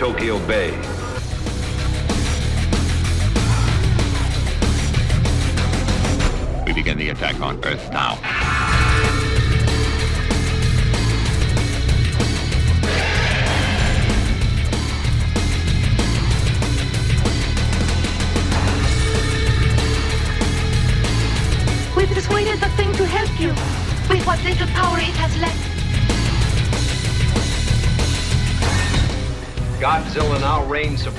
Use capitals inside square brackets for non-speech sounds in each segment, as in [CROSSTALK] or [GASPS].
Tokyo Bay.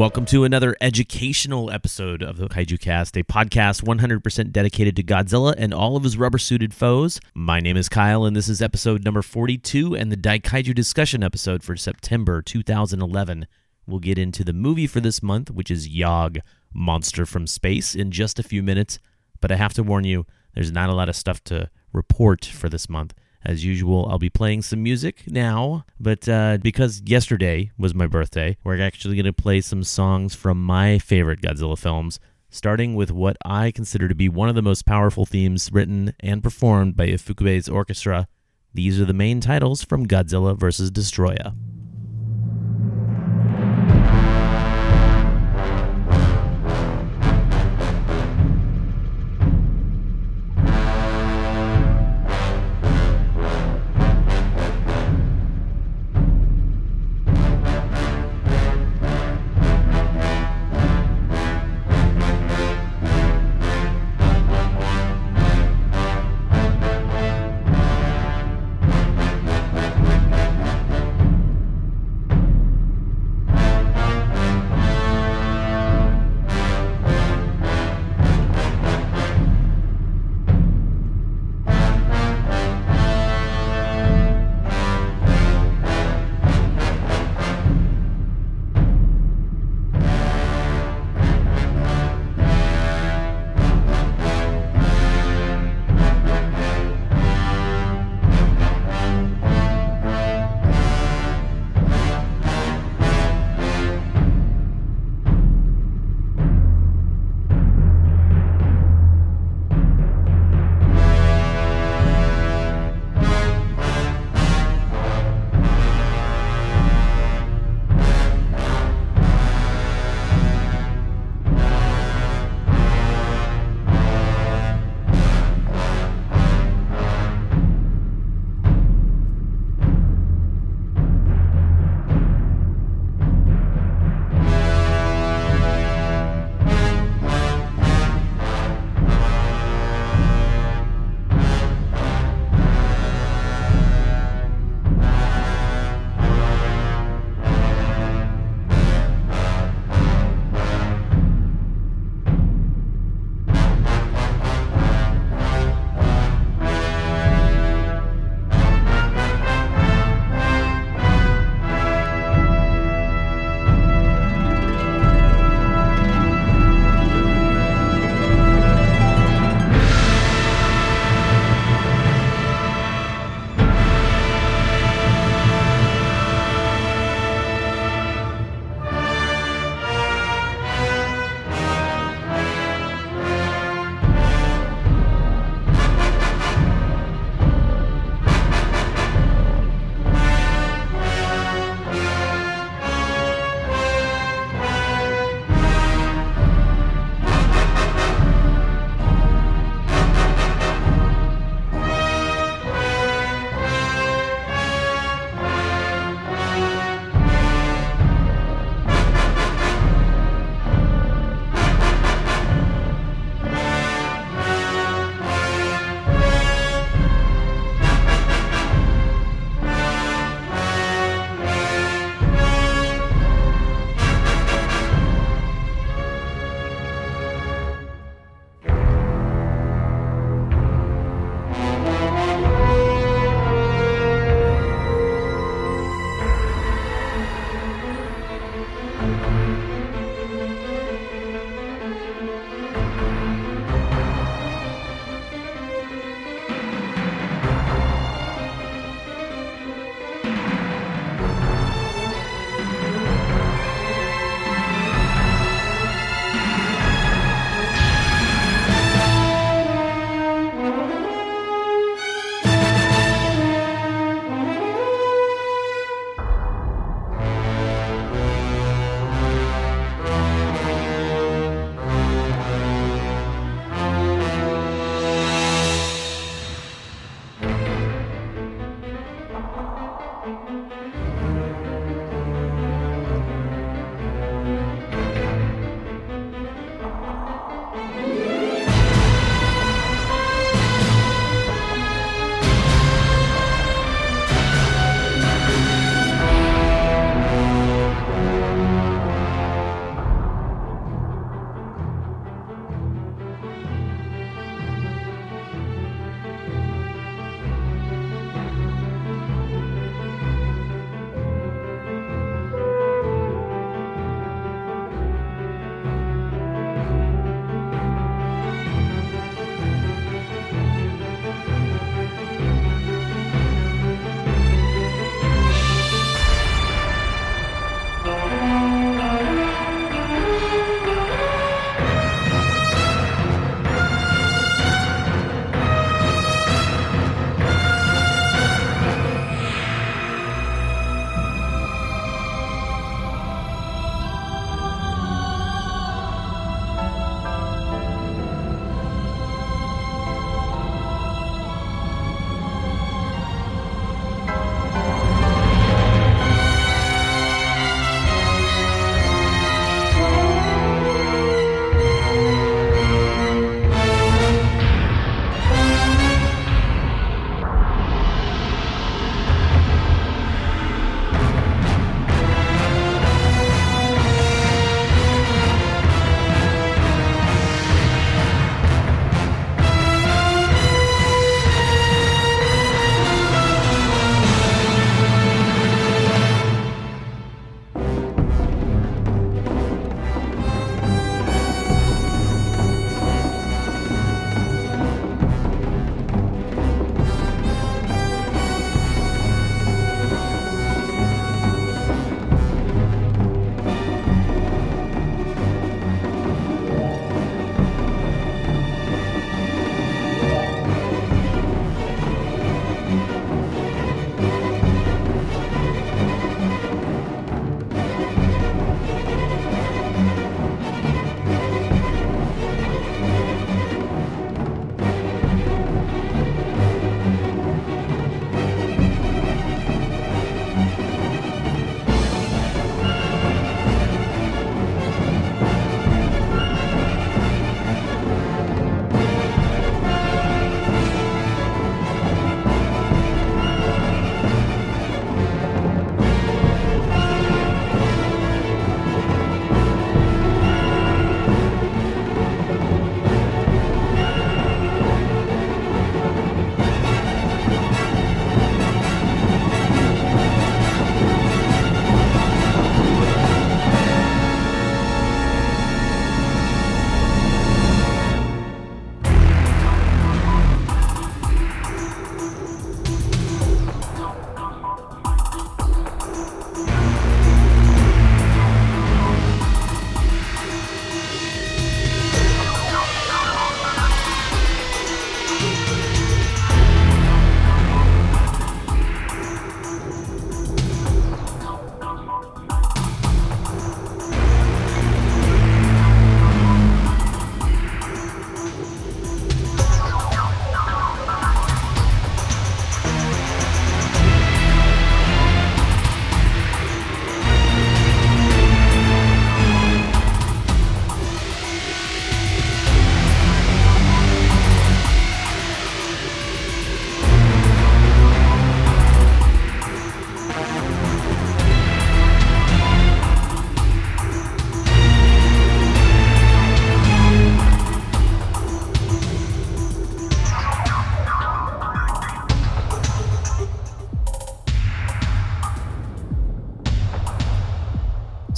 Welcome to another educational episode of the Kaiju Cast, a podcast 100% dedicated to Godzilla and all of his rubber suited foes. My name is Kyle, and this is episode number 42 and the Daikaiju discussion episode for September 2011. We'll get into the movie for this month, which is Yog, Monster from Space, in just a few minutes. But I have to warn you, there's not a lot of stuff to report for this month. As usual, I'll be playing some music now, but uh, because yesterday was my birthday, we're actually going to play some songs from my favorite Godzilla films, starting with what I consider to be one of the most powerful themes written and performed by Ifukube's orchestra. These are the main titles from Godzilla vs. Destoroyah.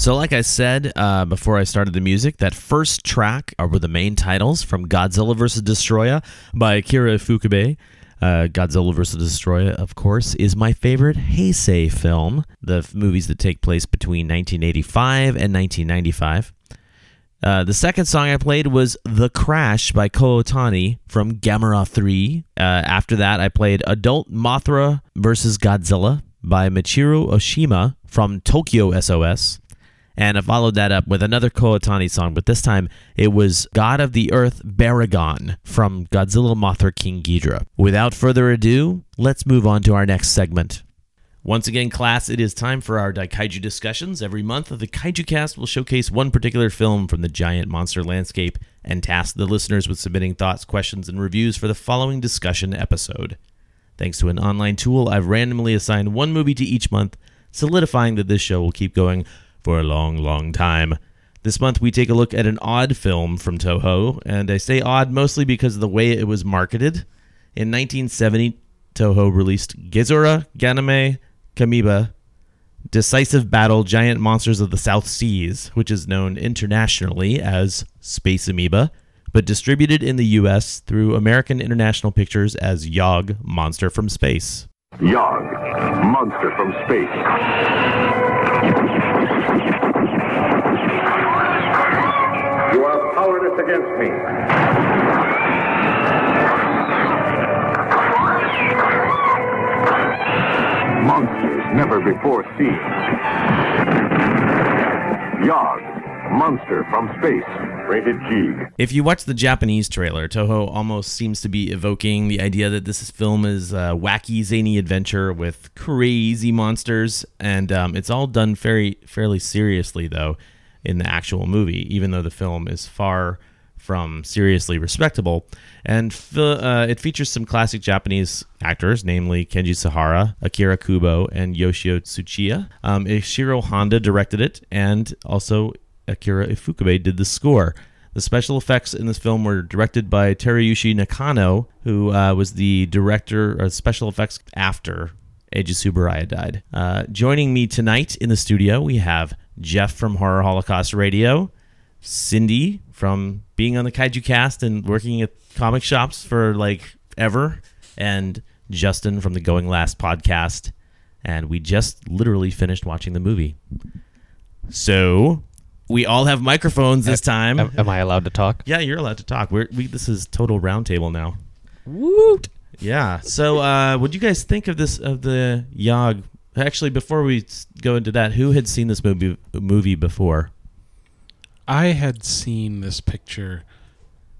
So, like I said uh, before I started the music, that first track were the main titles from Godzilla vs. Destoroyah by Akira Ifukube. Uh, Godzilla vs. Destoroyah, of course, is my favorite Heisei film, the f- movies that take place between 1985 and 1995. Uh, the second song I played was The Crash by Kow Otani from Gamera 3. Uh, after that, I played Adult Mothra vs. Godzilla by Michiru Oshima from Tokyo SOS. And I followed that up with another Kow Otani song, but this time it was God of the Earth Baragon from Godzilla Mothra King Ghidorah. Without further ado, let's move on to our next segment. Once again, class, it is time for our Daikaiju discussions. Every month, the Kaiju Cast will showcase one particular film from the giant monster landscape and task the listeners with submitting thoughts, questions, and reviews for the following discussion episode. Thanks to an online tool, I've randomly assigned one movie to each month, solidifying that this show will keep going for a long, long time. This month, we take a look at an odd film from Toho, and I say odd mostly because of the way it was marketed. In 1970, Toho released Gezora Ganime Kameba Decisive Battle Giant Monsters of the South Seas, which is known internationally as Space Amoeba, but distributed in the US through American International Pictures as Yog Monster from Space. Yog, monster from space. You are powerless against me. Monsters never before seen. Yog, monster from space. Rated G. If you watch the Japanese trailer, Toho almost seems to be evoking the idea that this film is a wacky, zany adventure with crazy monsters, and um, it's all done very, fairly seriously, though, in the actual movie, even though the film is far from seriously respectable. And uh, it features some classic Japanese actors, namely Kenji Sahara, Akira Kubo, and Yoshio Tsuchiya. Um, Ishiro Honda directed it, and also Akira Ifukube did the score. The special effects in this film were directed by Teruyoshi Nakano, who uh, was the director of special effects after Eiji Tsuburaya died. Uh, joining me tonight in the studio, we have Jeff from Horror Holocaust Radio, Cindy from being on the Kaiju Cast and working at comic shops for like ever, and Justin from the Going Last podcast. And we just literally finished watching the movie. So we all have microphones this time. Am, am I allowed to talk? Yeah, you're allowed to talk. We're, we this is total roundtable now. Woot! Yeah. So, uh, what do you guys think of this of the Yog? Actually, before we go into that, who had seen this movie movie before? I had seen this picture,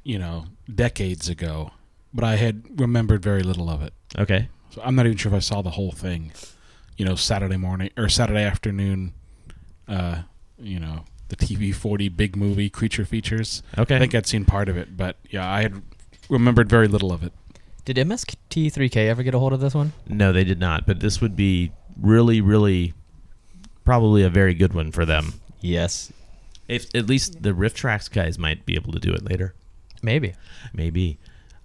you know, decades ago, but I had remembered very little of it. Okay. So I'm not even sure if I saw the whole thing. You know, Saturday morning or Saturday afternoon. Uh, you know, the TV 40 big movie creature features. Okay. I think I'd seen part of it, but yeah, I had remembered very little of it. Did MST3K ever get a hold of this one? No, they did not. But this would be really, really, probably a very good one for them. Yes. If at least the RiffTrax guys might be able to do it later. Maybe. Maybe.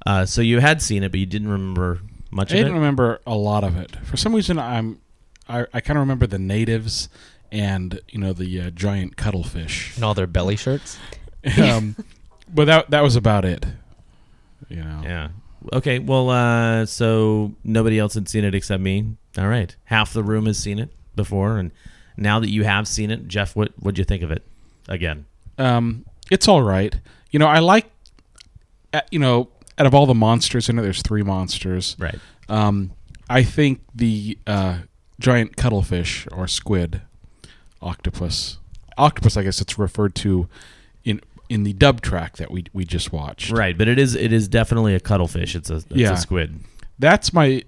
Uh, so you had seen it, but you didn't remember much I of it? I didn't remember a lot of it. For some reason, I'm I, I kind of remember the natives and you know the uh, giant cuttlefish. And all their belly shirts. [LAUGHS] um, but that that was about it. You know. Yeah. Okay. Well, uh, so nobody else had seen it except me. All right. Half the room has seen it before, and now that you have seen it, Jeff, what what'd you think of it? Again. Um, it's all right. You know, I like. uh, You know, out of all the monsters in it, there's three monsters. Right. Um, I think the uh, giant cuttlefish or squid, octopus, octopus. I guess it's referred to in in the dub track that we we just watched. Right, but it is it is definitely a cuttlefish. It's a it's Yeah. a squid. That's my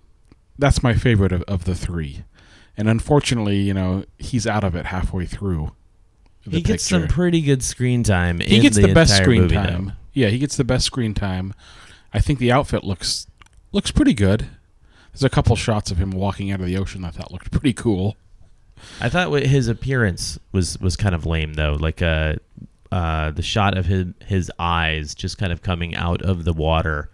that's my favorite of, of the three, and unfortunately, you know, he's out of it halfway through. The he gets picture. some pretty good screen time. He gets the, best screen time. Yeah, he gets the best screen time. I think the outfit looks looks pretty good. There's a couple shots of him walking out of the ocean I thought looked pretty cool. I thought his appearance was was kind of lame though. Like uh, uh, the shot of his his eyes just kind of coming out of the water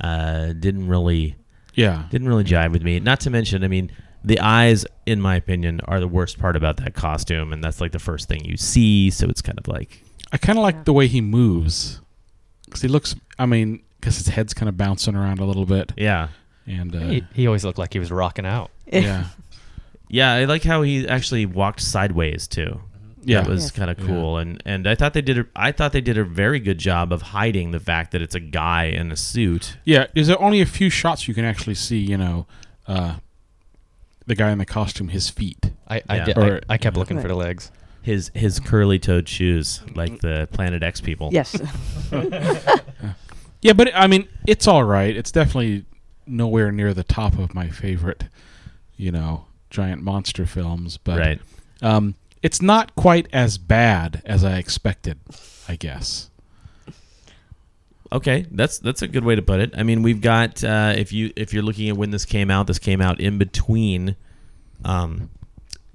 uh, didn't really Yeah. didn't really jive with me. Not to mention, I mean, the eyes, in my opinion, are the worst part about that costume, and that's like the first thing you see. So it's kind of like I kind of like the way he moves because he looks. I mean, because his head's kind of bouncing around a little bit. Yeah, and uh, He, he always looked like he was rocking out. yeah, [LAUGHS] yeah. I like how he actually walked sideways too. Yeah. that was Yes. kind of Yeah. cool, and and I thought they did. A, I thought they did a very good job of hiding the fact that it's a guy in a suit. yeah. There's only a few shots you can actually see. You know, uh, the guy in the costume, his feet. I I, Yeah. did, Or- I, I kept looking for the legs. His his curly toed shoes, like the Planet X people. Yes. [LAUGHS] [LAUGHS] Yeah, but I mean, it's all right. It's definitely nowhere near the top of my favorite, you know, giant monster films. But Right. um, it's not quite as bad as I expected. I guess. Okay, that's that's a good way to put it. I mean, we've got uh, if you if you're looking at when this came out, this came out in between um,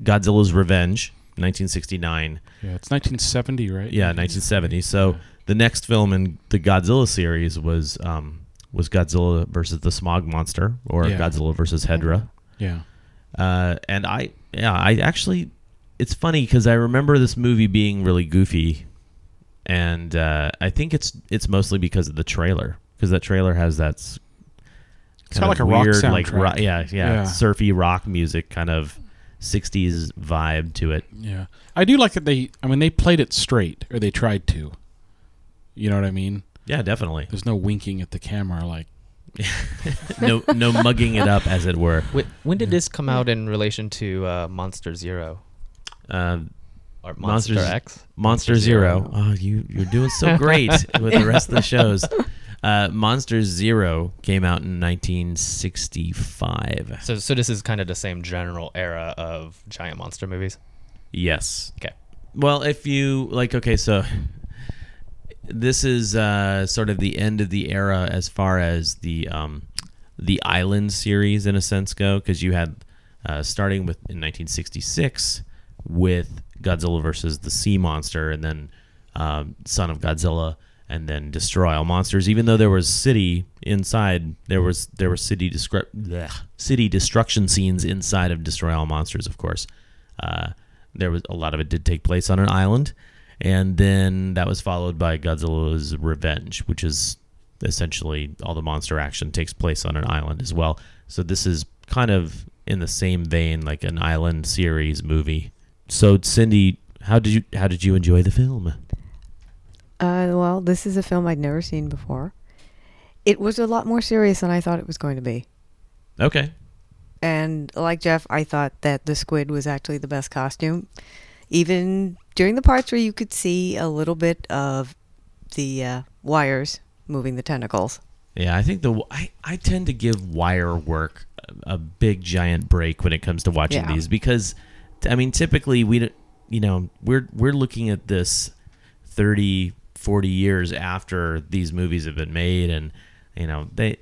Godzilla's Revenge, 1969. Yeah, it's 1970, right? Yeah, 1970. So the next film in the Godzilla series was um, was Godzilla versus the Smog Monster, or Yeah. Godzilla versus Hedorah. Yeah. Uh, and I, yeah, I actually, it's funny because I remember this movie being really goofy, and uh, I think it's it's mostly because of the trailer because that trailer has that. It's kind got of like a rock weird, like ro- yeah, yeah, Yeah. surfy rock music, kind of '60s vibe to it. Yeah, I do like that they. I mean, they played it straight, or they tried to. You know what I mean? Yeah, definitely. There's no winking at the camera, like. [LAUGHS] no, no mugging it up, as it were. When, when did this come out in relation to uh, Monster Zero? Uh, Or Monster Monsters- X? Monster Zero. Oh, you you're doing so great [LAUGHS] with the rest of the shows. Uh, Monster Zero came out in 1965. So, so this is kind of the same general era of giant monster movies. Yes. Okay. Well, if you like, okay, so this is uh, sort of the end of the era as far as the um, the Island series in a sense go, because you had uh, starting with in 1966 with Godzilla versus the Sea Monster, and then um, Son of Godzilla, and then Destroy All Monsters. Even though there was city inside, there was there were city descri- bleh, city destruction scenes inside of Destroy All Monsters, of course. Uh, there was a lot of it did take place on an island, and then that was followed by Godzilla's Revenge, which is essentially all the monster action takes place on an island as well. So this is kind of in the same vein, like an island series movie. So Cindy, how did you how did you enjoy the film? Uh, well, this is a film I'd never seen before. It was a lot more serious than I thought it was going to be. Okay. And like Jeff, I thought that the squid was actually the best costume. Even during the parts where you could see a little bit of the uh, wires moving the tentacles. Yeah, I think the I, I tend to give wire work a, a big giant break when it comes to watching Yeah. these because I mean typically we don't- you know we're we're looking at this 30 40 years after these movies have been made and you know they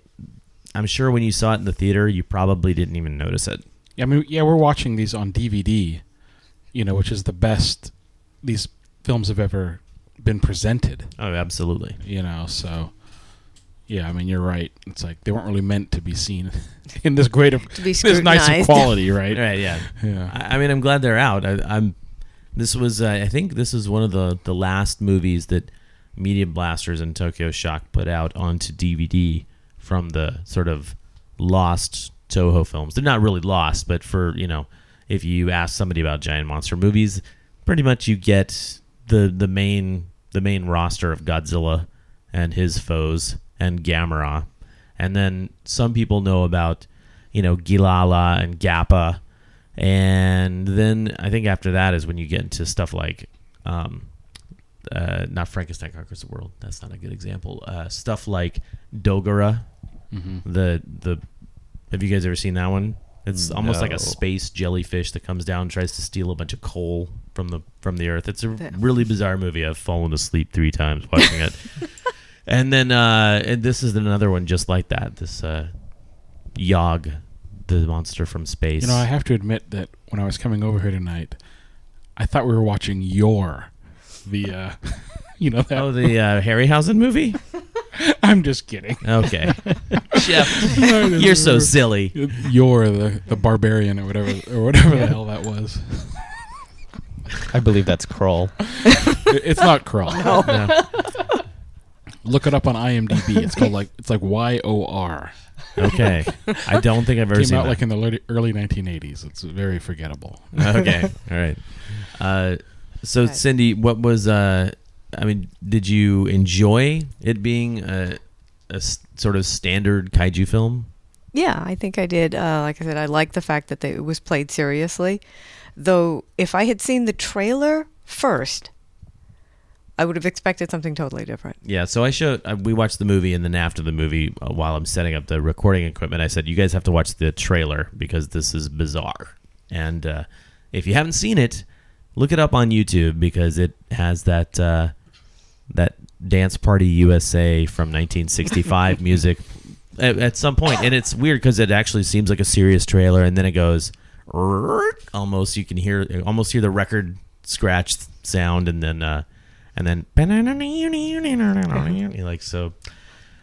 I'm sure when you saw it in the theater you probably didn't even notice it. Yeah, I mean, yeah, we're watching these on DVD, you know, which is the best these films have ever been presented. Oh, absolutely. You know, so yeah, I mean, you're right. It's like they weren't really meant to be seen [LAUGHS] in this great of To this nice of quality, right? [LAUGHS] Right. Yeah. Yeah. I, I mean, I'm glad they're out. I, I'm. This was. Uh, I think this is one of the the last movies that Media Blasters and Tokyo Shock put out onto DVD from the sort of lost Toho films. They're not really lost, but for you know, if you ask somebody about giant monster movies, pretty much you get the the main the main roster of Godzilla and his foes and Gamera, and then some people know about you know Gilala and Gappa, and then I think after that is when you get into stuff like. Um, uh, not Frankenstein conquers the world. That's not a good example. Uh, stuff like Dogora, Mhm. the the. Have you guys ever seen that one? It's almost like a space jellyfish that comes down and tries to steal a bunch of coal from the from the earth. It's a That- really bizarre movie. I've fallen asleep three times watching it. [LAUGHS] and then uh, and this is another one just like that. This uh, Yog, the monster from space. You know, I have to admit that when I was coming over here tonight, I thought we were watching your the uh [LAUGHS] you know that oh, the uh, Harryhausen movie. [LAUGHS] I'm just kidding. Okay. [LAUGHS] Jeff, you're so silly. You're the, the barbarian or whatever or whatever the hell that was. I believe that's Kroll. It- it's not Krull. No. [LAUGHS] Look it up on IMDb. It's called like it's like Y O R. Okay. I don't think I've ever Came seen out that. like in the early, early 1980s. It's very forgettable. okay. All right. Uh, so Cindy, what was uh, I mean, did you enjoy it being a sort of standard kaiju film? Yeah, I think I did. Uh, like I said, I like the fact that they, it was played seriously. Though, if I had seen the trailer first, I would have expected something totally different. Yeah, so I showed uh, we watched the movie, and then after the movie, uh, while I'm setting up the recording equipment, I said, "You guys have to watch the trailer because this is bizarre." And uh, if you haven't seen it, look it up on YouTube because it has that uh, that Dance Party USA from 1965 [LAUGHS] music at, at some point, and it's weird because it actually seems like a serious trailer, and then it goes almost you can hear almost hear the record scratch sound, and then uh, and then [LAUGHS] like so.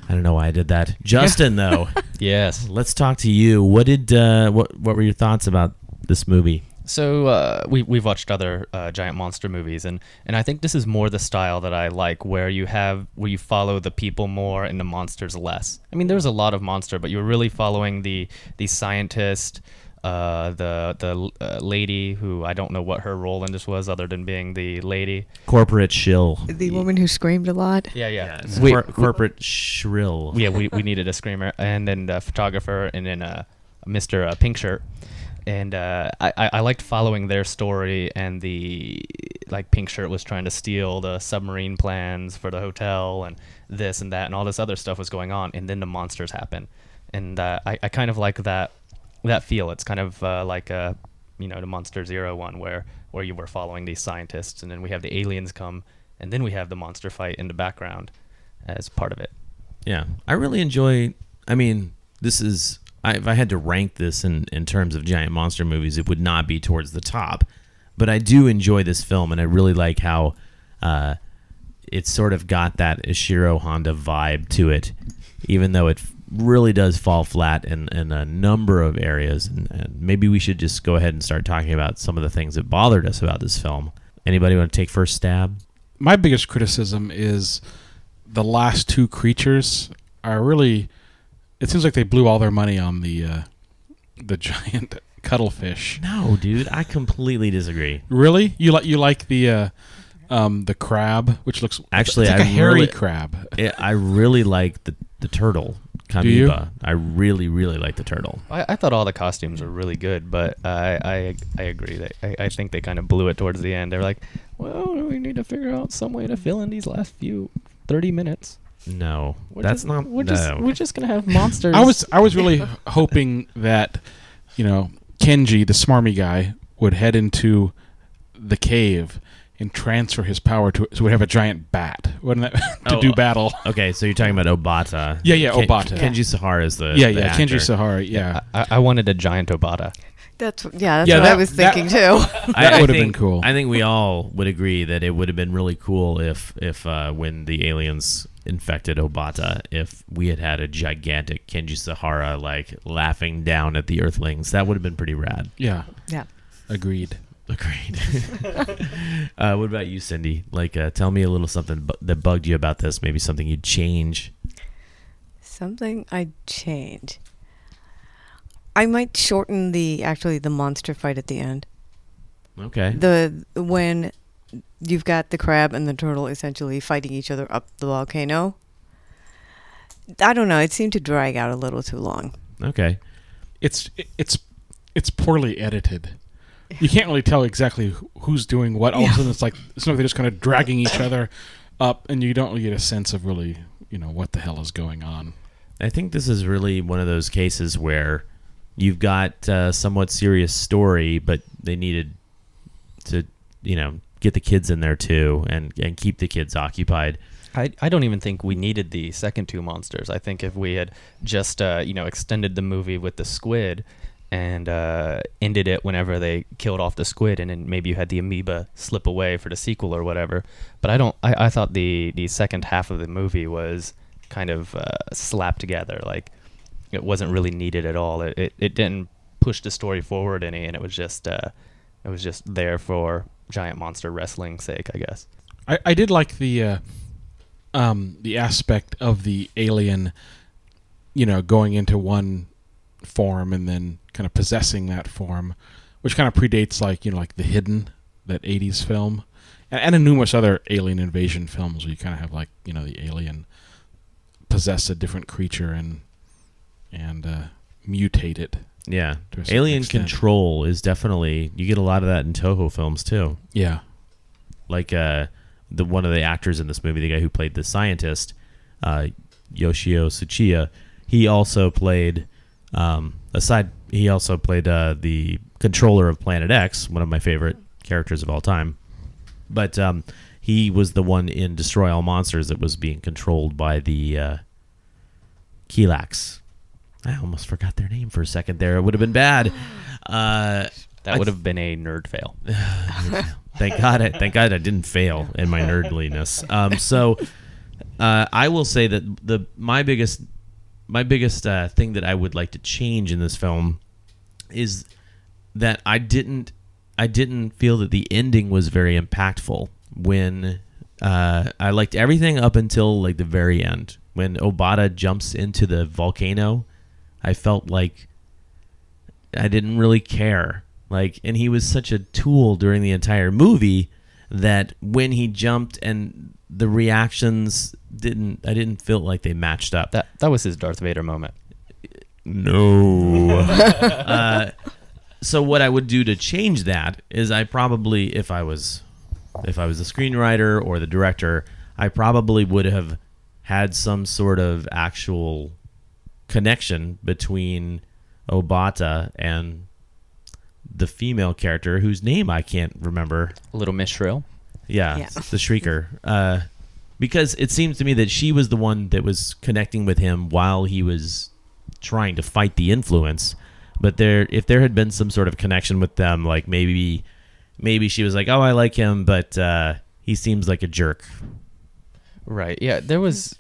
I don't know why I did that. Justin, though, [LAUGHS] yes. let's talk to you. What did uh, what what were your thoughts about this movie? So uh, we we've watched other uh, giant monster movies, and and I think this is more the style that I like, where you have where you follow the people more and the monsters less. I mean, there's a lot of monster, but you're really following the the scientist, uh, the the uh, lady who I don't know what her role in this was, other than being the lady. Corporate shill. The woman who screamed a lot. Yeah, yeah. It's We- cor- corporate shrill. yeah, we, we needed a screamer, and then a photographer, and then uh, Mr. Uh, Pink Shirt. And uh, I, I liked following their story, and the like Pink Shirt was trying to steal the submarine plans for the hotel, and this and that, and all this other stuff was going on, and then the monsters happen, and uh, I I kind of like that that feel. It's kind of uh, like a you know the Monster Zero one where where you were following these scientists, and then we have the aliens come, and then we have the monster fight in the background as part of it. Yeah, I really enjoy. I mean, this is. I, if I had to rank this in in terms of giant monster movies, it would not be towards the top. But I do enjoy this film, and I really like how uh, it's sort of got that Ishiro Honda vibe to it, even though it really does fall flat in, in a number of areas. And, and maybe we should just go ahead and start talking about some of the things that bothered us about this film. Anybody want to take first stab? My biggest criticism is the last two creatures are really. It seems like they blew all their money on the uh, the giant [LAUGHS] cuttlefish. No, dude, I completely disagree. Really, you like you like the uh, um, the crab, which looks Actually, it's like a I hairy really- crab. [LAUGHS] It, I really like the the turtle, Do you? Kameba. I really, really like the turtle. I, I thought all the costumes were really good, but I I, I agree. That I, I think they kind of blew it towards the end. They're like, well, we need to figure out some way to fill in these last few thirty minutes. No, We're that's just, not. We're no. just we're just gonna have monsters. [LAUGHS] I was I was really [LAUGHS] hoping that you know Kenji, the smarmy guy, would head into the cave and transfer his power to so we'd have a giant bat, wouldn't that [LAUGHS] to Oh, do battle? Okay, so you're talking about Obata. Yeah, yeah, Ken- Obata. Kenji Sahara is the yeah, the yeah, actor. Kenji Sahara. Yeah, I, I wanted a giant Obata. That's yeah. That's Yeah, what I that- was that- thinking too. I- That would've been think- cool. I think we all would agree that it would have been really cool if, if uh, when the aliens infected Obata, if we had had a gigantic Kenji Sahara like laughing down at the Earthlings, that would have been pretty rad. yeah, yeah. agreed. Agreed. [LAUGHS] uh, what about you, Cindy? Like, uh, tell me a little something bu- that bugged you about this. Maybe something you'd change. Something I'd change. I might shorten the actually the monster fight at the end. Okay. The when you've got the crab and the turtle essentially fighting each other up the volcano. I don't know. It seemed to drag out a little too long. Okay. It's it's it's poorly edited. You can't really tell exactly who's doing what. All of a sudden, it's like it's like they're just kind of dragging each other up, and you don't really get a sense of really you know what the hell is going on. I think this is really one of those cases where you've got a somewhat serious story, but they needed to, you know, get the kids in there too and, and keep the kids occupied. I, I don't even think we needed the second two monsters. I think if we had just uh, you know extended the movie with the squid and uh, ended it whenever they killed off the squid, and then maybe you had the amoeba slip away for the sequel or whatever. But I don't. I, I thought the the second half of the movie was kind of uh, slapped together. Like it wasn't really needed at all. It it, it didn't push the story forward any, and it was just uh, it was just there for giant monster wrestling's sake, I guess. I, I did like the uh, um, the aspect of the alien, you know, going into one form and then kind of possessing that form, which kind of predates like you know like the Hidden, that '80s film, and, and in numerous other alien invasion films where you kind of have like you know the alien possess a different creature and and uh, mutate it. Yeah, to a certain Alien extent. Control is definitely you get a lot of that in Toho films too. Yeah. like uh, the one of the actors in this movie, the guy who played the scientist, uh, Yoshio Tsuchiya, he also played um, aside. He also played uh, the controller of Planet X, one of my favorite characters of all time. But um, he was the one in Destroy All Monsters that was being controlled by the uh, Kilaaks. I almost forgot their name for a second there. It would have been bad. [GASPS] Uh, That would have been a [SIGHS] nerd fail. thank God! I, thank God I didn't fail in my nerdliness. Um, so uh, I will say that the my biggest my biggest uh, thing that I would like to change in this film is that I didn't I didn't feel that the ending was very impactful when uh, I liked everything up until like the very end when Obata jumps into the volcano. I felt like I didn't really care. Like, and he was such a tool during the entire movie that when he jumped and the reactions didn't, I didn't feel like they matched up. That that was his Darth Vader moment. No. [LAUGHS] uh, so what I would do to change that is I probably, if I was, if I was the screenwriter or the director, I probably would have had some sort of actual connection between Obata and the female character whose name I can't remember. Little Miss Shrill. Yeah, Yeah. the Shrieker. Uh, because it seems to me that she was the one that was connecting with him while he was trying to fight the influence. But there, if there had been some sort of connection with them, like maybe, maybe she was like, "Oh, I like him, but uh, he seems like a jerk." Right. Yeah. There was.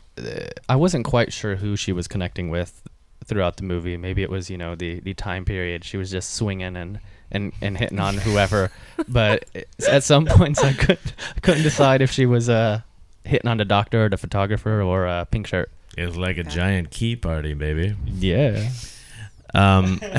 I wasn't quite sure who she was connecting with throughout the movie. Maybe it was you know the the time period. She was just swinging and and and hitting on whoever. [LAUGHS] but at some points, I couldn't I couldn't decide if she was uh hitting on the doctor or the photographer or uh, pink shirt. It was like a giant key party, baby. Yeah. Um, [LAUGHS]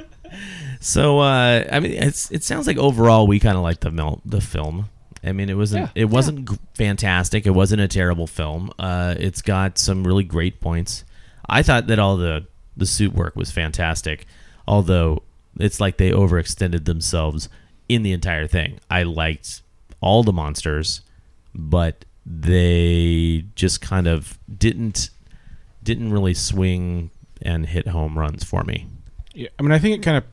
[LAUGHS] so uh, I mean, it's it sounds like overall we kind of like the mil- the film. I mean, it wasn't Yeah, it wasn't g- fantastic. It wasn't a terrible film. Uh, it's got some really great points. I thought that all the the suit work was fantastic, although it's like they overextended themselves in the entire thing. I liked all the monsters, but they just kind of didn't didn't really swing and hit home runs for me. Yeah, I mean, I think it kind of.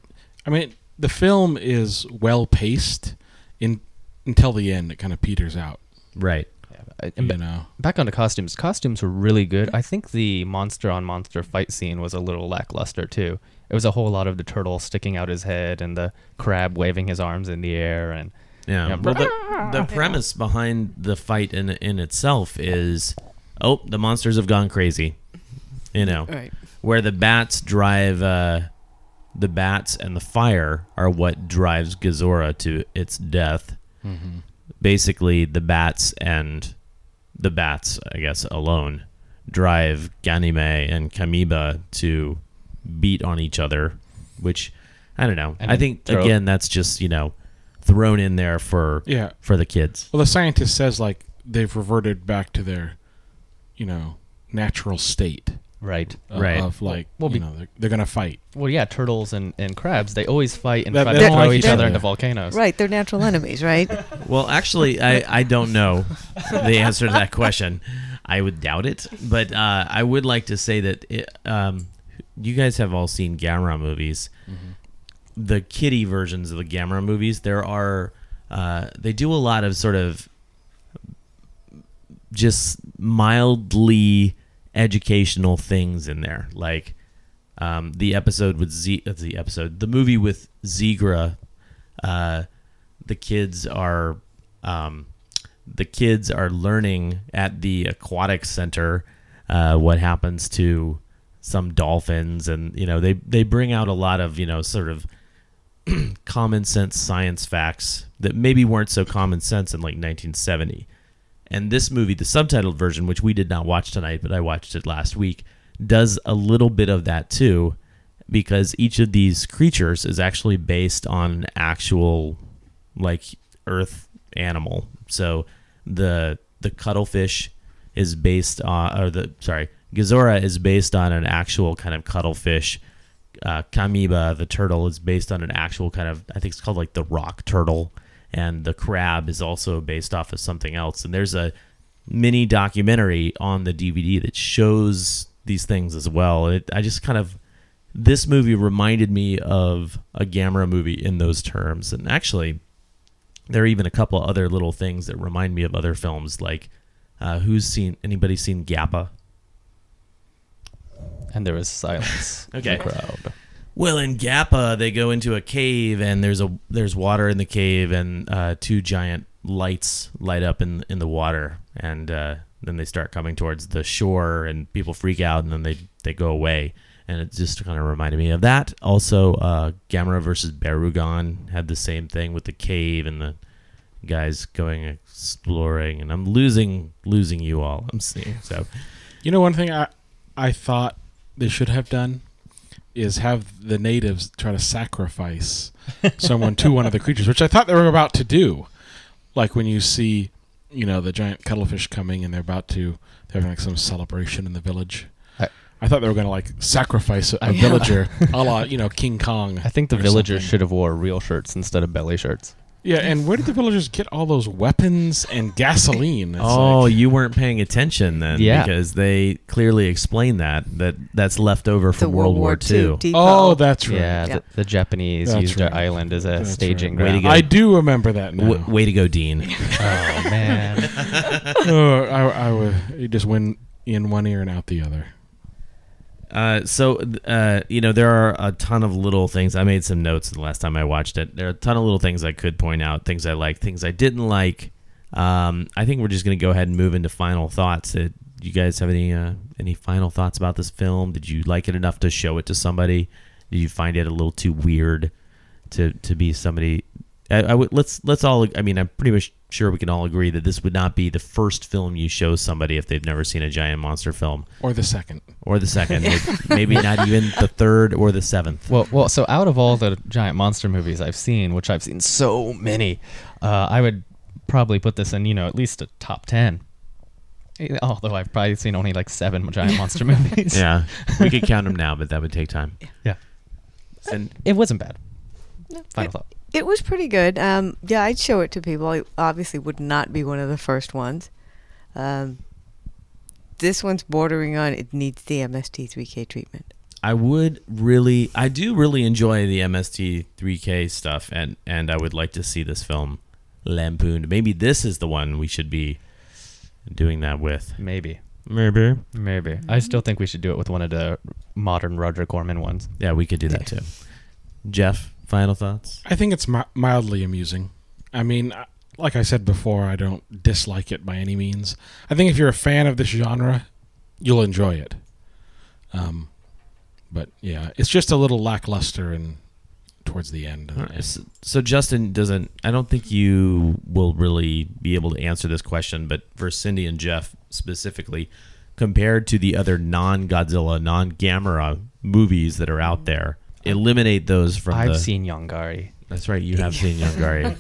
I mean, the film is well paced until the end. It kind of peters out. Right. I- You and ba- know. Back on the costumes. Costumes were really good. I think the monster on monster fight scene was a little lackluster too. It was a whole lot of the turtle sticking out his head and the crab waving his arms in the air and Yeah. Yeah, Well, the, [LAUGHS] the premise behind the fight in in itself is, oh, the monsters have gone crazy. You know, Right. where the bats drive, uh, the bats and the fire are what drives Gezora to its death. Mm-hmm. Basically, the bats and the bats, I guess, alone drive Ganime and Kameba to beat on each other, which I don't know. And I think throw- again that's just you know thrown in there for Yeah. for the kids. Well, the scientist says like they've reverted back to their, you know, natural state. Right. Of, Right. Of like, Well, you be- know, they're, they're gonna fight. Well, yeah, turtles and, and crabs, they always fight and That- try they to don't throw like each each other other. into volcanoes. Right, they're natural enemies, right? [LAUGHS] Well, actually, I, I don't know the answer to that question. I would doubt it, but uh, I would like to say that it, um, you guys have all seen Gamera movies. The kitty versions of the Gamera movies, there are uh, they do a lot of sort of just mildly educational things in there, like um, the episode with Z. uh, The episode, the movie with Zigra. Uh, the kids are um, the kids are learning at the aquatic center uh, what happens to some dolphins, and you know they they bring out a lot of you know sort of [CLEARS THROAT] common sense science facts that maybe weren't so common sense in like 1970. And this movie, the subtitled version, which we did not watch tonight, but I watched it last week, does a little bit of that too, because each of these creatures is actually based on an actual, like, Earth animal. So the the cuttlefish is based on, or the sorry, Gezora is based on an actual kind of cuttlefish. Uh, Kameba, the turtle, is based on an actual kind of, I think it's called like the rock turtle and the crab is also based off of something else. And there's a mini documentary on the DVD that shows these things as well. It, I just kind of this movie reminded me of a Gamera movie in those terms, and actually, there are even a couple of other little things that remind me of other films. Like, uh, who's seen anybody seen Gappa? And there was silence. in the [LAUGHS] Okay. crowd. Well, in Gappa, they go into a cave and there's a there's water in the cave and uh, two giant lights light up in in the water and uh, then they start coming towards the shore and people freak out and then they they go away and it just kind of reminded me of that. Also, uh, Gamera versus Barugon had the same thing with the cave and the guys going exploring and I'm losing losing you all. I'm seeing so. You know, one thing I I thought they should have done is have the natives try to sacrifice someone to one of the creatures, which I thought they were about to do. Like when you see, you know, the giant cuttlefish coming and they're about to they're having like some celebration in the village. I- I thought they were going to like sacrifice a, a Yeah. villager, a la [LAUGHS] you know King Kong. I think the villagers something. should have wore real shirts instead of belly shirts. Yeah, and where did the villagers get all those weapons and gasoline? It's oh, like- you weren't paying attention then, Yeah. because they clearly explain that that that's left over from World, War II. depot. oh, that's right. Yeah, Yeah. The, the Japanese That's used right. their island as a That's staging right. Way to ground. I do remember that now. W- way to go, Dean. [LAUGHS] Oh man, [LAUGHS] oh, I, I would you just win in one ear and out the other. Uh, so, uh, you know, there are a ton of little things. I made some notes the last time I watched it. There are a ton of little things I could point out, things I like, things I didn't like. Um, I think we're just going to go ahead and move into final thoughts. Uh, do you guys have any uh, any final thoughts about this film? Did you like it enough to show it to somebody? Did you find it a little too weird to to be somebody? I, I would let's let's all. I mean, I'm pretty much sure we can all agree that this would not be the first film you show somebody if they've never seen a giant monster film Or the second. or the second, [LAUGHS] maybe, maybe not even the third or the seventh. Well, well, so out of all the giant monster movies I've seen, which I've seen so many, uh, I would probably put this in, you know, at least a top ten. Although I've probably seen only like seven giant monster [LAUGHS] movies. Yeah, we could count [LAUGHS] them now, but that would take time. yeah. And It wasn't bad. Final it, thought. It was pretty good. Um, yeah, I'd show it to people. It obviously would not be one of the first ones. Um, this one's bordering on it needs the MST3K treatment. I would really, I do really enjoy the MST3K stuff, and and I would like to see this film lampooned. Maybe this is the one we should be doing that with. Maybe. Maybe. Maybe. I still think we should do it with one of the modern Roger Corman ones. Yeah, we could do that too. Jeff, final thoughts? I think it's mi- mildly amusing. I mean, like I said before, I don't dislike it by any means. I think if you're a fan of this genre, you'll enjoy it. Um, but yeah, it's just a little lackluster and towards the end. Right, So, so Justin doesn't. I don't think you will really be able to answer this question, but for Cindy and Jeff specifically, compared to the other non-Godzilla, non-Gamera movies that are out there, eliminate those from. I've the, seen Yongari. That's right. You have seen Yongari.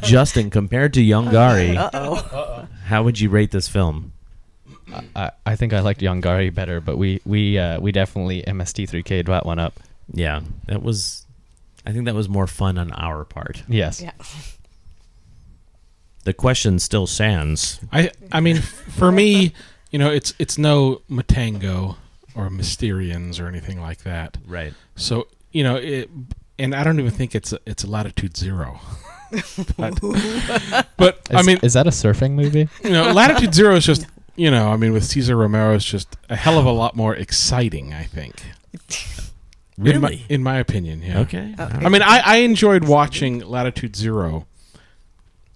[LAUGHS] Justin, compared to Yongari, [LAUGHS] Uh-oh. [LAUGHS] how would you rate this film? I, I think I liked Yongari better, but we we uh, we definitely MST3K'd that one up. Yeah, that was. I think that was more fun on our part. Yes. Yeah. The question still stands. I I mean, for me, you know, it's it's no Matango or Mysterians or anything like that. Right. So you know, it, and I don't even think it's a, it's a Latitude Zero. but, [LAUGHS] but I mean, is that a surfing movie? you know, Latitude Zero is just [LAUGHS] you know, I mean, with Cesar Romero, is just a hell of a lot more exciting. I think. [LAUGHS] In my, Really? in my opinion, yeah. Okay. I mean, I, I enjoyed watching Latitude Zero.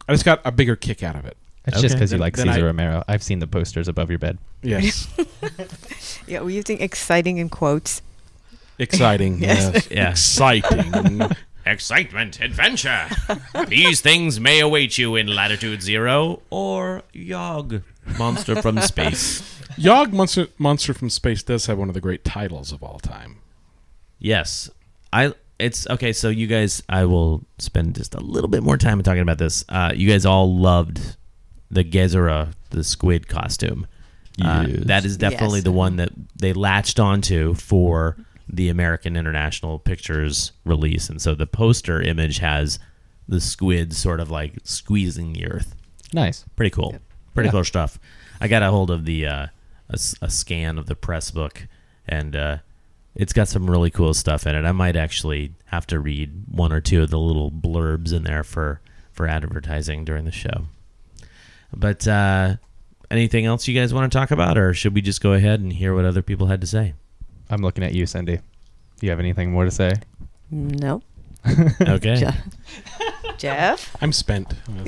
I just got a bigger kick out of it. It's just because you like then Caesar I- Romero. I've seen the posters above your bed. Yes. Yeah, we're using exciting in quotes. Exciting. [LAUGHS] Yes. yes. Yeah. Exciting. [LAUGHS] Excitement, adventure. These things may await you in Latitude Zero or Yog, monster from space. [LAUGHS] Yog Monster, Monster from Space does have one of the great titles of all time. Yes, I. It's okay. So you guys, I will spend just a little bit more time talking about this. Uh, you guys all loved the Gezora, the squid costume. Uh, Yes. that is definitely Yes. the one that they latched onto for the American International Pictures release, and so the poster image has the squid sort of like squeezing the earth. Nice. Pretty cool. Pretty Yeah. cool stuff. I got a hold of the uh, a, s- a scan of the press book, and uh, it's got some really cool stuff in it. I might actually have to read one or two of the little blurbs in there for for advertising during the show. But uh, anything else you guys want to talk about, or should we just go ahead and hear what other people had to say? I'm looking at you, Cindy. Do you have anything more to say? Nope. [LAUGHS] Okay. Je- Jeff? I'm spent. [LAUGHS] All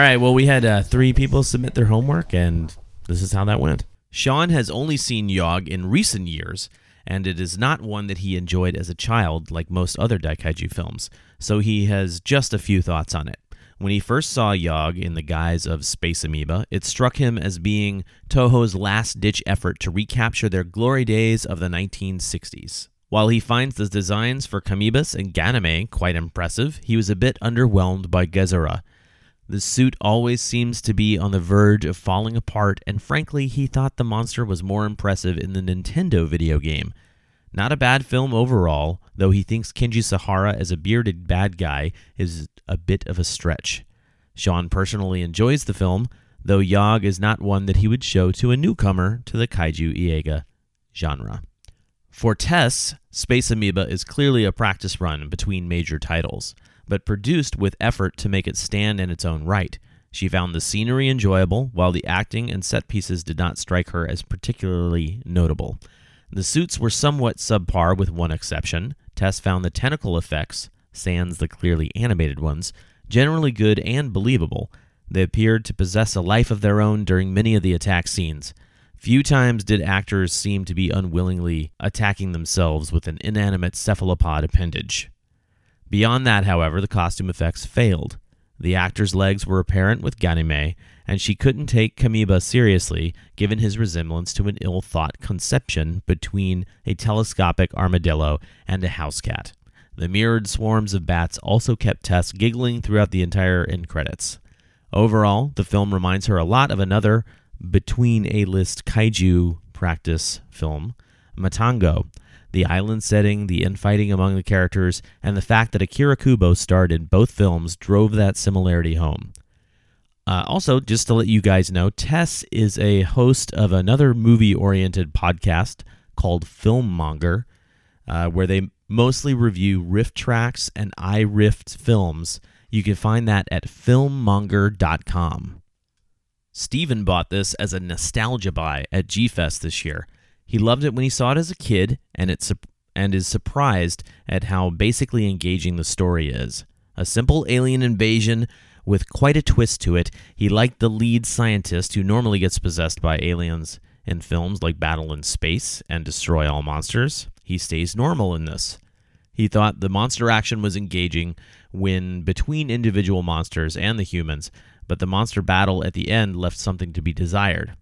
right. Well, we had uh, three people submit their homework, and this is how that went. Sean has only seen Yog in recent years, and it is not one that he enjoyed as a child like most other Daikaiju films, so he has just a few thoughts on it. When he first saw Yog in the guise of Space Amoeba, it struck him as being Toho's last ditch effort to recapture their glory days of the 1960s. While he finds the designs for Kamebas and Ganime quite impressive, he was a bit underwhelmed by Gezora. The suit always seems to be on the verge of falling apart, and frankly, he thought the monster was more impressive in the Nintendo video game. Not a bad film overall, though he thinks Kenji Sahara as a bearded bad guy is a bit of a stretch. Sean personally enjoys the film, though Yog is not one that he would show to a newcomer to the Kaiju Eiga genre. For Tess, Space Amoeba is clearly a practice run between major titles, but produced with effort to make it stand in its own right. She found the scenery enjoyable, while the acting and set pieces did not strike her as particularly notable. The suits were somewhat subpar, with one exception. Tess found the tentacle effects, sans the clearly animated ones, generally good and believable. They appeared to possess a life of their own during many of the attack scenes. Few times did actors seem to be unwillingly attacking themselves with an inanimate cephalopod appendage. Beyond that, however, the costume effects failed. The actor's legs were apparent with Ganime, and she couldn't take Kameba seriously given his resemblance to an ill thought conception between a telescopic armadillo and a house cat. The mirrored swarms of bats also kept Tess giggling throughout the entire end credits. Overall, the film reminds her a lot of another between A list kaiju practice film, Matango. The island setting, the infighting among the characters, and the fact that Akira Kubo starred in both films drove that similarity home. Uh, also, just to let you guys know, Tess is a host of another movie oriented podcast called Filmmonger, uh, where they mostly review RiffTrax and iRiff films. You can find that at filmmonger.com. Steven bought this as a nostalgia buy at G Fest this year. He loved it when he saw it as a kid, and it sup- and is surprised at how basically engaging the story is. A simple alien invasion with quite a twist to it. He liked the lead scientist who normally gets possessed by aliens in films like Battle in Space and Destroy All Monsters. He stays normal in this. He thought the monster action was engaging when between individual monsters and the humans, but the monster battle at the end left something to be desired.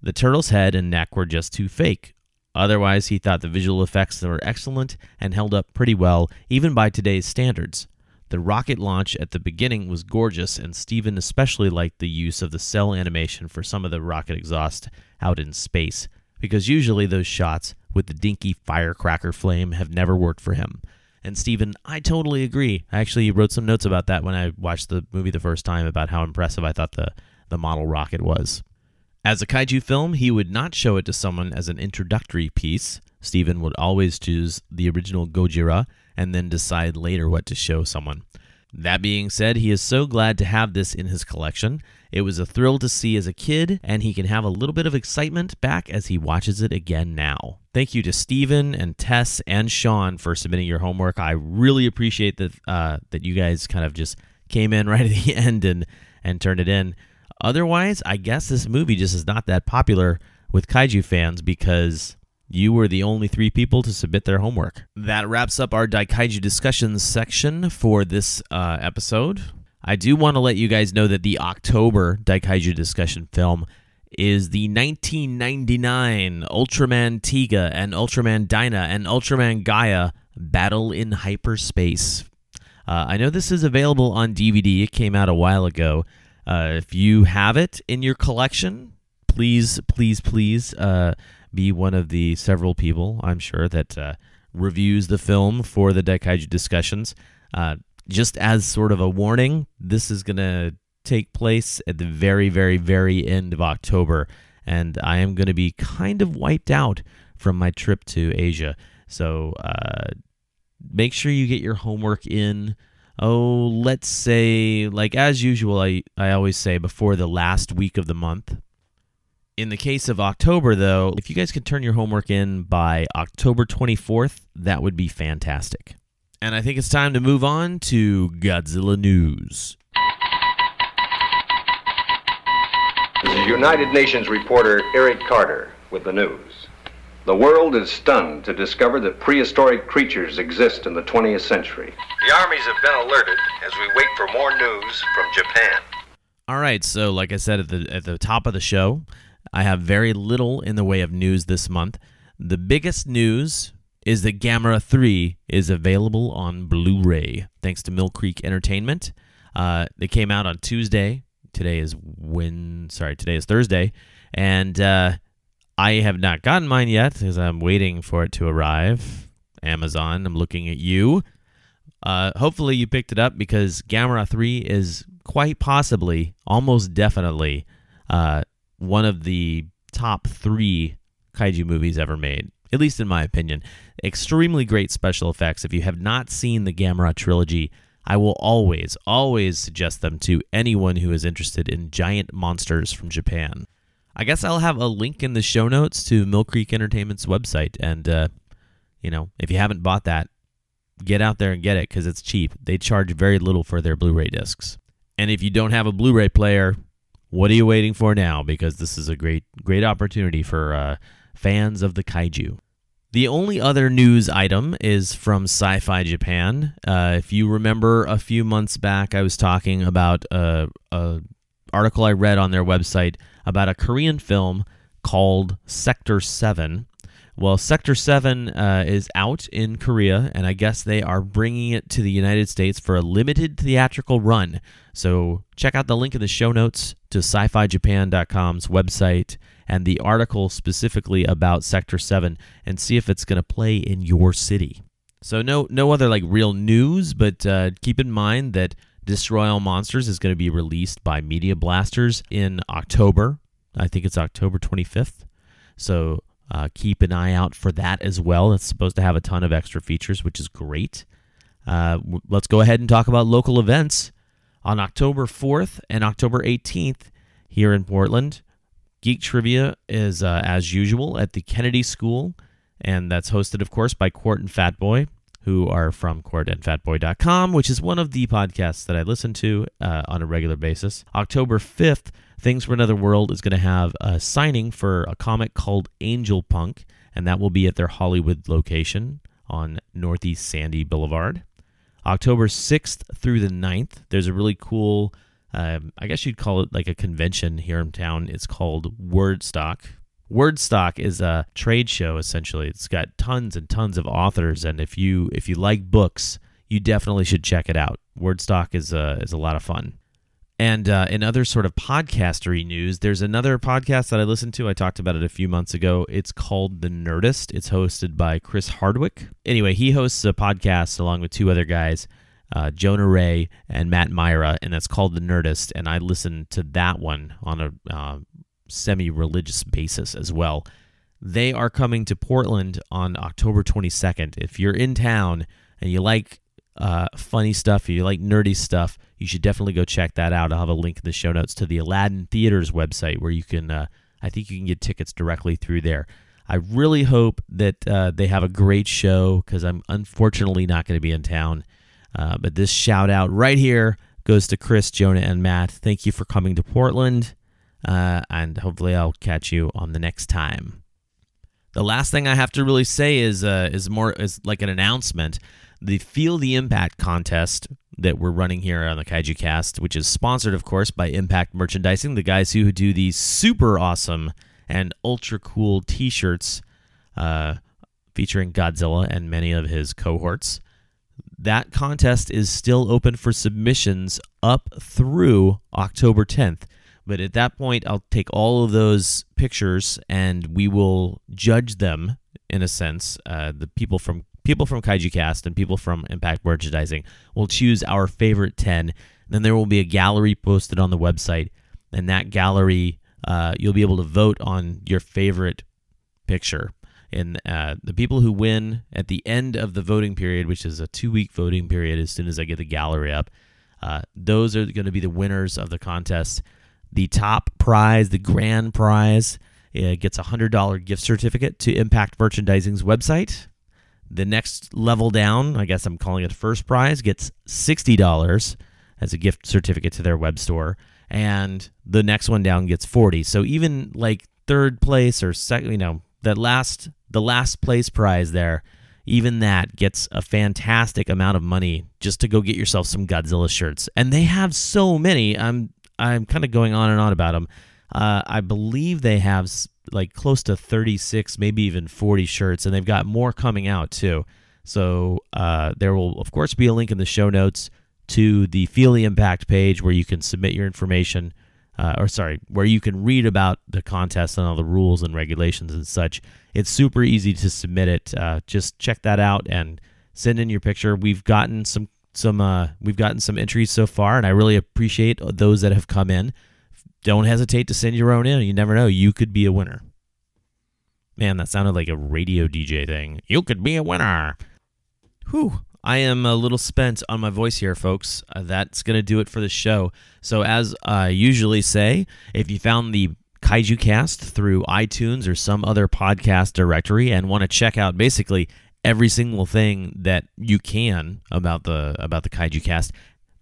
The turtle's head and neck were just too fake. Otherwise, he thought the visual effects were excellent and held up pretty well, even by today's standards. The rocket launch at the beginning was gorgeous, and Steven especially liked the use of the cel animation for some of the rocket exhaust out in space, because usually those shots with the dinky firecracker flame have never worked for him. And Steven, I totally agree. I actually wrote some notes about that when I watched the movie the first time about how impressive I thought the, the model rocket was. As a kaiju film, he would not show it to someone as an introductory piece. Steven would always choose the original Gojira and then decide later what to show someone. That being said, he is so glad to have this in his collection. It was a thrill to see as a kid, and he can have a little bit of excitement back as he watches it again now. Thank you to Steven and Tess and Sean for submitting your homework. I really appreciate that uh, that you guys kind of just came in [LAUGHS] right at the end and and turned it in. Otherwise, I guess this movie just is not that popular with kaiju fans because you were the only three people to submit their homework. That wraps up our Daikaiju discussions section for this uh, episode. I do want to let you guys know that the October Daikaiju discussion film is the 1999 Ultraman Tiga and Ultraman Dyna and Ultraman Gaia Battle in Hyperspace. Uh, I know this is available on DVD. It came out a while ago. Uh, if you have it in your collection, please, please, please uh, be one of the several people, I'm sure, that uh, reviews the film for the Daikaiju discussions. Uh, just as sort of a warning, this is going to take place at the very, very, very end of October, and I am going to be kind of wiped out from my trip to Asia. So uh, make sure you get your homework in. Oh, let's say, like as usual, I, I always say before the last week of the month. In the case of October, though, if you guys could turn your homework in by October 24th, that would be fantastic. And I think it's time to move on to Godzilla News. This is United Nations reporter Eric Carter with the news. The world is stunned to discover that prehistoric creatures exist in the 20th century. The armies have been alerted as we wait for more news from Japan. All right, so like I said at the at the top of the show, I have very little in the way of news this month. The biggest news is that Gamera 3 is available on Blu-ray thanks to Mill Creek Entertainment. Uh, it came out on Tuesday. Today is when sorry, today is Thursday, and uh, I have not gotten mine yet because I'm waiting for it to arrive. Amazon, I'm looking at you. Uh, hopefully, you picked it up because Gamera 3 is quite possibly, almost definitely, uh, one of the top three kaiju movies ever made, at least in my opinion. Extremely great special effects. If you have not seen the Gamera trilogy, I will always, always suggest them to anyone who is interested in giant monsters from Japan. I guess I'll have a link in the show notes to Mill Creek Entertainment's website. And, uh, you know, if you haven't bought that, get out there and get it because it's cheap. They charge very little for their Blu ray discs. And if you don't have a Blu ray player, what are you waiting for now? Because this is a great, great opportunity for uh, fans of the kaiju. The only other news item is from Sci Fi Japan. Uh, if you remember a few months back, I was talking about a, a article I read on their website about a Korean film called Sector 7. Well, Sector 7 uh, is out in Korea, and I guess they are bringing it to the United States for a limited theatrical run. So check out the link in the show notes to sci fi japan.com's website and the article specifically about Sector 7 and see if it's going to play in your city. So no no other like real news, but uh, keep in mind that Destroy All Monsters is going to be released by Media Blasters in October. I think it's October 25th. So uh, keep an eye out for that as well. It's supposed to have a ton of extra features, which is great. Uh, let's go ahead and talk about local events. On October 4th and October 18th here in Portland, Geek Trivia is, uh, as usual, at the Kennedy School, and that's hosted, of course, by Court and Fatboy, who are from courtandfatboy.com, which is one of the podcasts that I listen to uh, on a regular basis. October 5th, Things From Another World is going to have a signing for a comic called Angel Punk, and that will be at their Hollywood location on Northeast Sandy Boulevard. October 6th through the 9th, there's a really cool um, I guess you'd call it like a convention here in town. It's called Wordstock. Wordstock is a trade show essentially. It's got tons and tons of authors, and if you if you like books, you definitely should check it out. Wordstock is a is a lot of fun. And uh, in other sort of podcastery news, there's another podcast that I listened to. I talked about it a few months ago. It's called The Nerdist. It's hosted by Chris Hardwick. Anyway, he hosts a podcast along with two other guys uh, Jonah Ray and Matt Mira, and that's called The Nerdist. And I listen to that one on a uh, semi religious basis as well. They are coming to Portland on October 22nd. If you're in town and you like uh, funny stuff, if you like nerdy stuff, you should definitely go check that out. I'll have a link in the show notes to the Aladdin Theaters website where you can, uh, I think you can get tickets directly through there. I really hope that uh, they have a great show because I'm unfortunately not going to be in town uh, but this shout out right here goes to Chris, Jonah, and Matt. Thank you for coming to Portland, uh, and hopefully I'll catch you on the next time. The last thing I have to really say is uh, is more is like an announcement. The Feel the Impact contest that we're running here on the Kaiju Cast, which is sponsored, of course, by Impact Merchandising, the guys who do these super awesome and ultra cool T-shirts uh, featuring Godzilla and many of his cohorts. That contest is still open for submissions up through October 10th. But at that point, I'll take all of those pictures and we will judge them in a sense. Uh, the people from people from Kaiju Cast and people from Impact Merchandising will choose our favorite 10. Then there will be a gallery posted on the website, and that gallery uh, you'll be able to vote on your favorite picture. And uh, the people who win at the end of the voting period, which is a two week voting period, as soon as I get the gallery up, uh, those are going to be the winners of the contest. The top prize, the grand prize, uh, gets a $100 gift certificate to Impact Merchandising's website. The next level down, I guess I'm calling it first prize, gets $60 as a gift certificate to their web store. And the next one down gets 40 So even like third place or second, you know, that last, the last place prize there, even that gets a fantastic amount of money just to go get yourself some Godzilla shirts. And they have so many. I'm I'm kind of going on and on about them. Uh, I believe they have like close to 36, maybe even 40 shirts, and they've got more coming out too. So uh, there will, of course, be a link in the show notes to the Feel the Impact page where you can submit your information, uh, or sorry, where you can read about the contest and all the rules and regulations and such. It's super easy to submit it. Uh, just check that out and send in your picture. We've gotten some some uh, we've gotten some entries so far, and I really appreciate those that have come in. Don't hesitate to send your own in. You never know, you could be a winner. Man, that sounded like a radio DJ thing. You could be a winner. Whew. I am a little spent on my voice here, folks. Uh, that's going to do it for the show. So, as I usually say, if you found the Kaiju Cast through iTunes or some other podcast directory and want to check out basically every single thing that you can about the about the Kaiju Cast,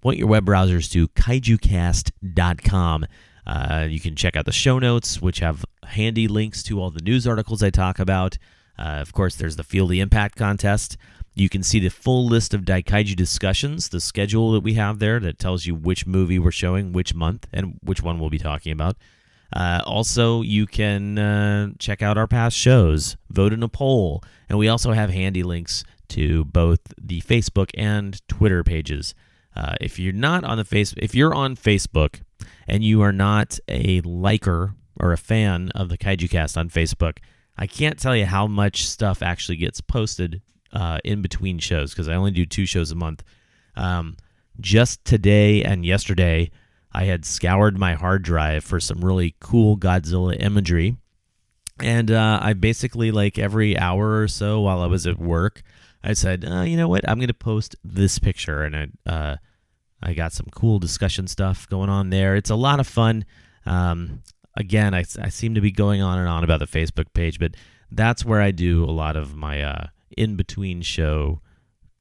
point your web browsers to kaijucast.com. Uh, you can check out the show notes, which have handy links to all the news articles I talk about. Uh, of course, there's the Feel the Impact contest. You can see the full list of Daikaiju discussions, the schedule that we have there that tells you which movie we're showing, which month, and which one we'll be talking about. Uh, also, you can uh, check out our past shows, vote in a poll, and we also have handy links to both the Facebook and Twitter pages. Uh, if you're not on the face, if you're on Facebook and you are not a liker or a fan of the Kaiju Cast on Facebook, I can't tell you how much stuff actually gets posted uh, in between shows because I only do two shows a month. Um, just today and yesterday, I had scoured my hard drive for some really cool Godzilla imagery. And uh, I basically, like every hour or so while I was at work, I said, uh, you know what? I'm going to post this picture. And I, uh, I got some cool discussion stuff going on there. It's a lot of fun. Um, again, I, I seem to be going on and on about the Facebook page, but that's where I do a lot of my uh, in between show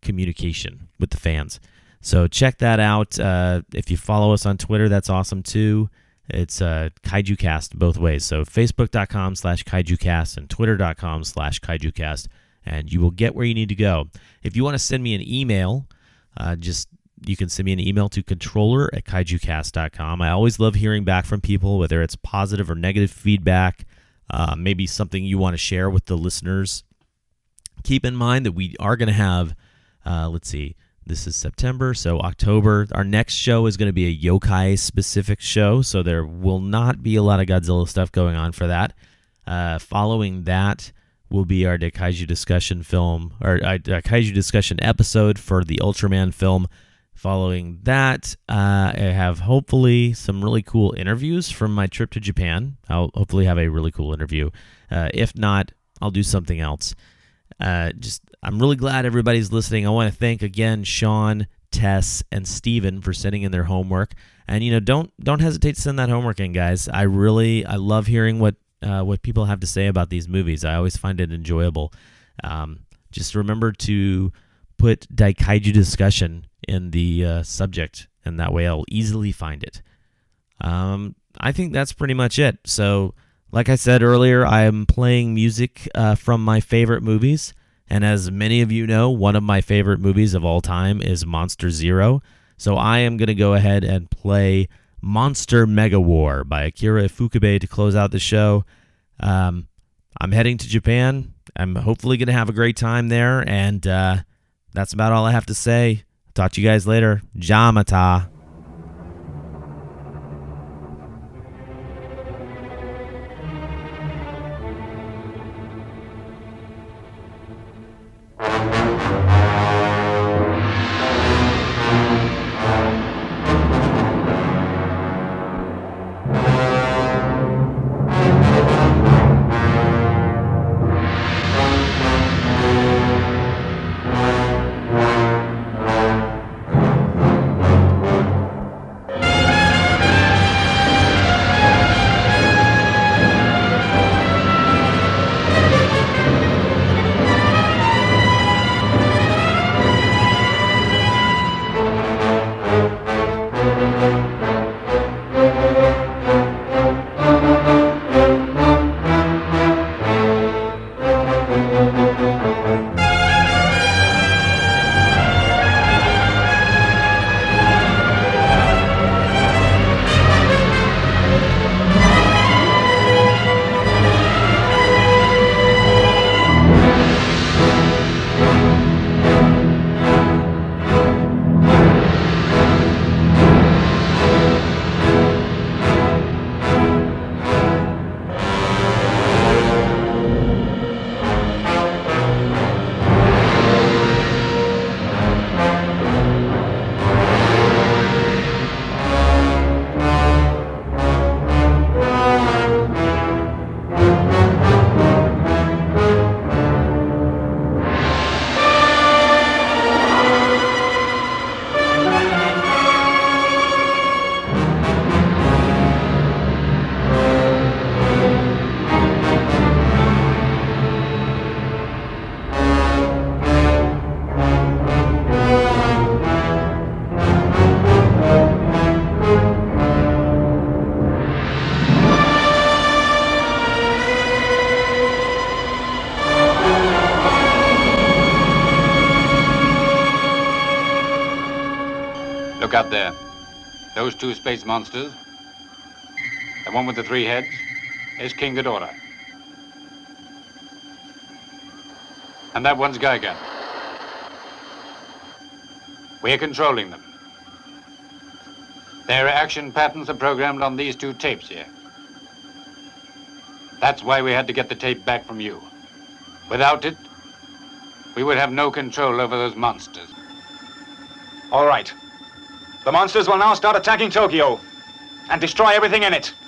communication with the fans. So check that out. Uh, if you follow us on Twitter, that's awesome too. It's uh, KaijuCast both ways. So Facebook.com slash KaijuCast and Twitter.com slash KaijuCast, and you will get where you need to go. If you want to send me an email, uh, just you can send me an email to controller at kaijucast.com. I always love hearing back from people, whether it's positive or negative feedback, uh, maybe something you want to share with the listeners. Keep in mind that we are going to have, uh, let's see, this is September, so October. Our next show is going to be a yokai specific show, so there will not be a lot of Godzilla stuff going on for that. Uh, following that will be our Kaiju discussion film, or uh, Kaiju discussion episode for the Ultraman film. Following that, uh, I have hopefully some really cool interviews from my trip to Japan. I'll hopefully have a really cool interview. Uh, if not, I'll do something else. Uh, just I'm really glad everybody's listening. I want to thank again Sean, Tess, and Steven for sending in their homework. And you know, don't don't hesitate to send that homework in, guys. I really I love hearing what uh, what people have to say about these movies. I always find it enjoyable. Um, just remember to put Daikaiju discussion in the uh, subject and that way I'll easily find it. Um, I think that's pretty much it. So, like I said earlier, I am playing music uh, from my favorite movies. And as many of you know, one of my favorite movies of all time is Monster Zero. So I am going to go ahead and play Monster Mega War by Akira Ifukube to close out the show. Um, I'm heading to Japan. I'm hopefully going to have a great time there. And uh, that's about all I have to say. Talk to you guys later. Jamata. Look out there. Those two space monsters, the one with the three heads, is King Ghidorah. And that one's Gigan. We're controlling them. Their action patterns are programmed on these two tapes here. That's why we had to get the tape back from you. Without it, we would have no control over those monsters. All right. The monsters will now start attacking Tokyo and destroy everything in it.「